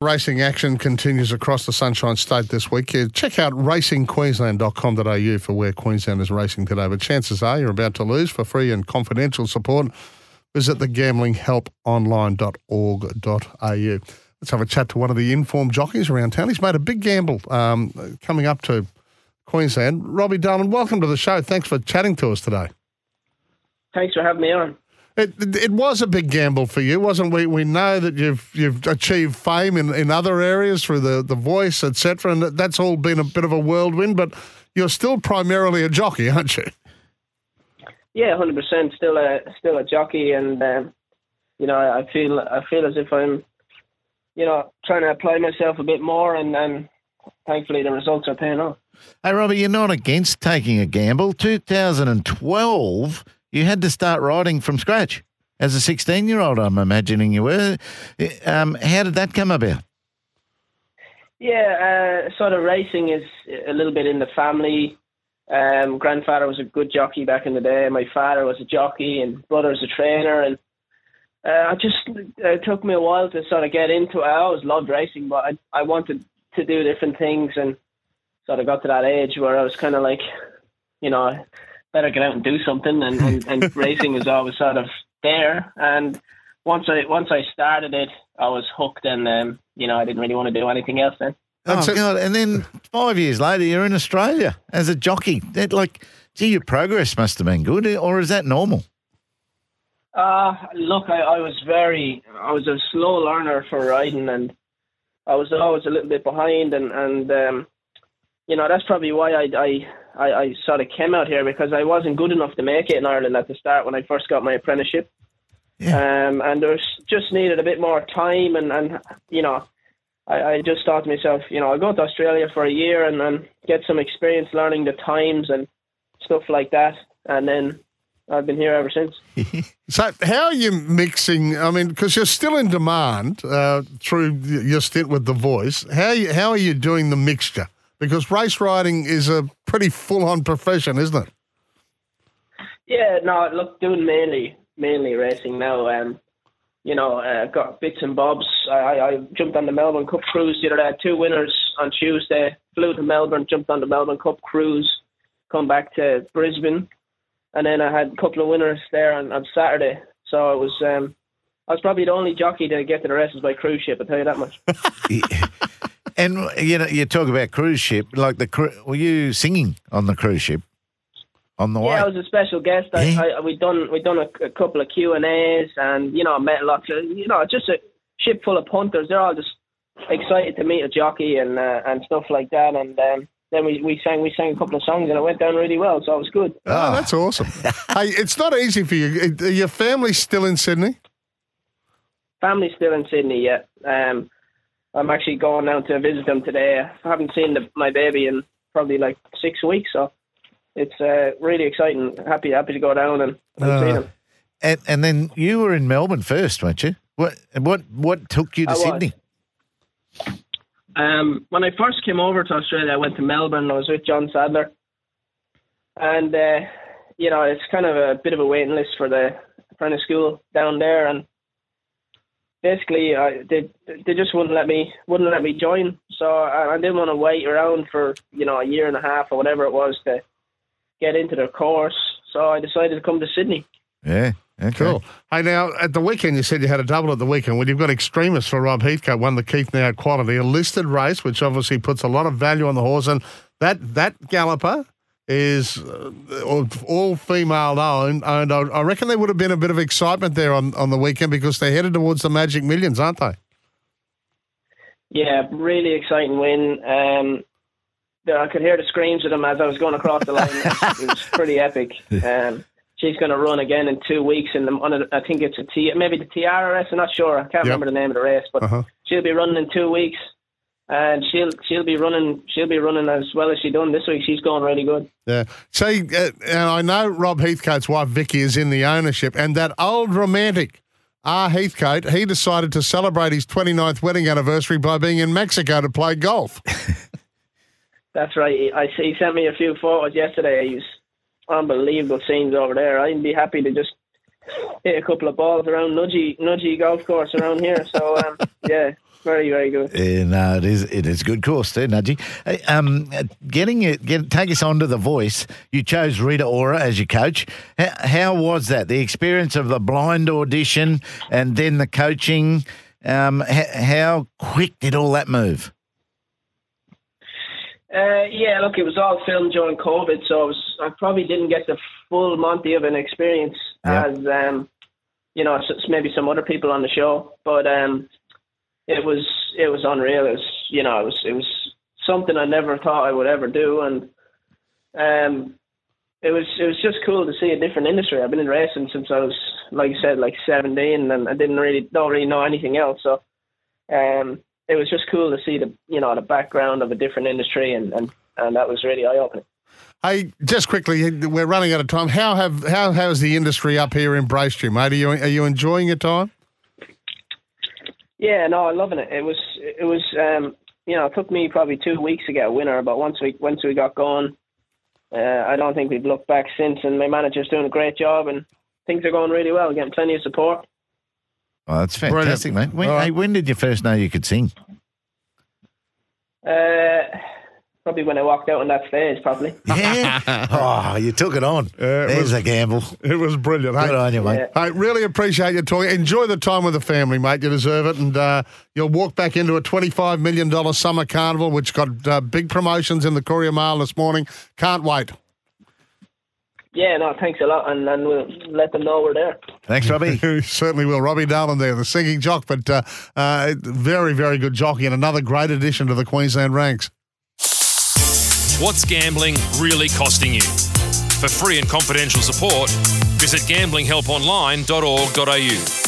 Racing action continues across the Sunshine State this week. Check out racingqueensland.com.au for where Queensland is racing today. But chances are you're about to lose. For free and confidential support, visit thegamblinghelponline.org.au. Let's have a chat to one of the informed jockeys around town. He's made a big gamble um, coming up to Queensland. Robbie Dolan, welcome to the show. Thanks for chatting to us today. Thanks for having me on. It, it, it was a big gamble for you, wasn't we? We know that you've you've achieved fame in, in other areas through the, the voice, etc., and that's all been a bit of a whirlwind. But you're still primarily a jockey, aren't you? Yeah, hundred percent. Still a still a jockey, and um, you know, I feel I feel as if I'm, you know, trying to apply myself a bit more, and, and thankfully the results are paying off. Hey, Robbie, you're not against taking a gamble. 2012, you had to start riding from scratch as a 16 year old, I'm imagining you were. Um, how did that come about? Yeah, uh, sort of racing is a little bit in the family. Um, grandfather was a good jockey back in the day. My father was a jockey, and brother was a trainer. And uh, I just it took me a while to sort of get into it. I always loved racing, but I I wanted to do different things, and sort of got to that age where I was kind of like, you know, better get out and do something. And, and, and racing is always sort of there. And once I once I started it, I was hooked, and um, you know, I didn't really want to do anything else then. Oh, God. And then five years later, you're in Australia as a jockey. That, like, gee, your progress must have been good, or is that normal? Uh, look, I, I was very, I was a slow learner for riding, and I was always a little bit behind, and and um, you know that's probably why I, I I I sort of came out here because I wasn't good enough to make it in Ireland at the start when I first got my apprenticeship. Um, and there's just needed a bit more time, and and you know, I, I just thought to myself, you know, I'll go to Australia for a year and then get some experience learning the times and stuff like that, and then I've been here ever since. So, how are you mixing? I mean, because you're still in demand uh, through your stint with The Voice. How you, how are you doing the mixture? Because race riding is a pretty full on profession, isn't it? Yeah, no, look, doing mainly mainly racing now. Um, you know, uh, got bits and bobs. I, I, I jumped on the Melbourne Cup cruise the other day. Had two winners on Tuesday. Flew to Melbourne, jumped on the Melbourne Cup cruise, come back to Brisbane, and then I had a couple of winners there on, on Saturday. So it was. Um, I was probably the only jockey to get to the races by cruise ship. I tell you that much. And you know, you talk about cruise ship, like the cru- were you singing on the cruise ship on the way? Yeah, I was a special guest. I, Yeah. I, we done we done a, a couple of Q and A's, and you know, I met lots of you know, just a ship full of punters. They're all just excited to meet a jockey and uh, and stuff like that. And um, then we, we sang we sang a couple of songs, and it went down really well. So it was good. Oh, that's awesome. hey, it's not easy for you. Are Your family still in Sydney? Family's still in Sydney yeah. Um, I'm actually going down to visit them today. I haven't seen the, my baby in probably like six weeks, so it's uh, really exciting. Happy happy to go down and, and see Uh, them. And and then you were in Melbourne first, weren't you? What what what took you to I was. Sydney? Um, when I first came over to Australia, I went to Melbourne. I was with John Sadler, and uh, you know it's kind of a bit of a waiting list for the apprentice school down there, and basically I, they they just wouldn't let me wouldn't let me join. So I, I didn't want to wait around for you know a year and a half or whatever it was to get into the course. So I decided to come to Sydney. Yeah. Okay. Cool. Hey, now at the weekend, you said you had a double at the weekend. Well, you've got extremists for Rob Heathcote, won the Keith Noud Quality, a listed race, which obviously puts a lot of value on the horse. And that that galloper is uh, all- all female owned. And I I reckon there would have been a bit of excitement there on, on the weekend because they're headed towards the Magic Millions, aren't they? Yeah, really exciting win. Um, I could hear the screams of them as I was going across the line. it was pretty epic. Um, she's going to run again in two weeks, and on a, I think it's a T, maybe the Tiara race. I'm not sure. I can't remember the name of the race, but Uh-huh. she'll be running in two weeks, and she'll she'll be running she'll be running as well as she done this week. She's going really good. Yeah. See, uh, and I know Rob Heathcote's wife Vicky is in the ownership, and that old romantic R. Heathcote, he decided to celebrate his 29th wedding anniversary by being in Mexico to play golf. That's right. I he sent me a few photos yesterday. He's unbelievable scenes over there. I'd be happy to just hit a couple of balls around Nudgee Nudgee golf course around here. So um, yeah, very, very good. Yeah, no, it is. It is good course too, Nudgee. Hey, Um, getting it, get, take us on to the voice. You chose Rita Ora as your coach. How, how was that? The experience of the blind audition and then the coaching. Um, how, how quick did all that move? Uh, yeah, look, it was all filmed during COVID, so I was I probably didn't get the full Monty of an experience Yeah. as um, you know, maybe some other people on the show, but um, it was it was unreal. It was you know, it was it was something I never thought I would ever do, and um, it was it was just cool to see a different industry. I've been in racing since I was, like you said, like seventeen, and I didn't really don't really know anything else. So um, it was just cool to see the you know the background of a different industry, and and, and that was really eye opening. Hey, just quickly, we're running out of time. How have how has the industry up here embraced you, mate? Are you are you enjoying your time? Yeah, no, I'm loving it. It was it was um, you know it took me probably two weeks to get a winner, but once we once we got going, uh, I don't think we've looked back since. And my manager's doing a great job, and things are going really well. Getting plenty of support. Oh, that's fantastic, mate. When, All right. hey, when did you first know you could sing? Uh, probably when I walked out on that stage, probably. Yeah. oh, you took it on. it There's was- a gamble. It was brilliant. Good Hey, on you, mate. Yeah. I really appreciate you talking. Enjoy the time with the family, mate. You deserve it, and uh, you'll walk back into a twenty-five million dollar summer carnival, which got uh, big promotions in the Courier Mail this morning. Can't wait. Yeah, no, thanks a lot, and, and we'll let them know we're there. Thanks, Robbie. Certainly will. Robbie Dolan there, the singing jock, but uh, uh, very, very good jockey and another great addition to the Queensland ranks. What's gambling really costing you? For free and confidential support, visit gamblinghelponline.org.au.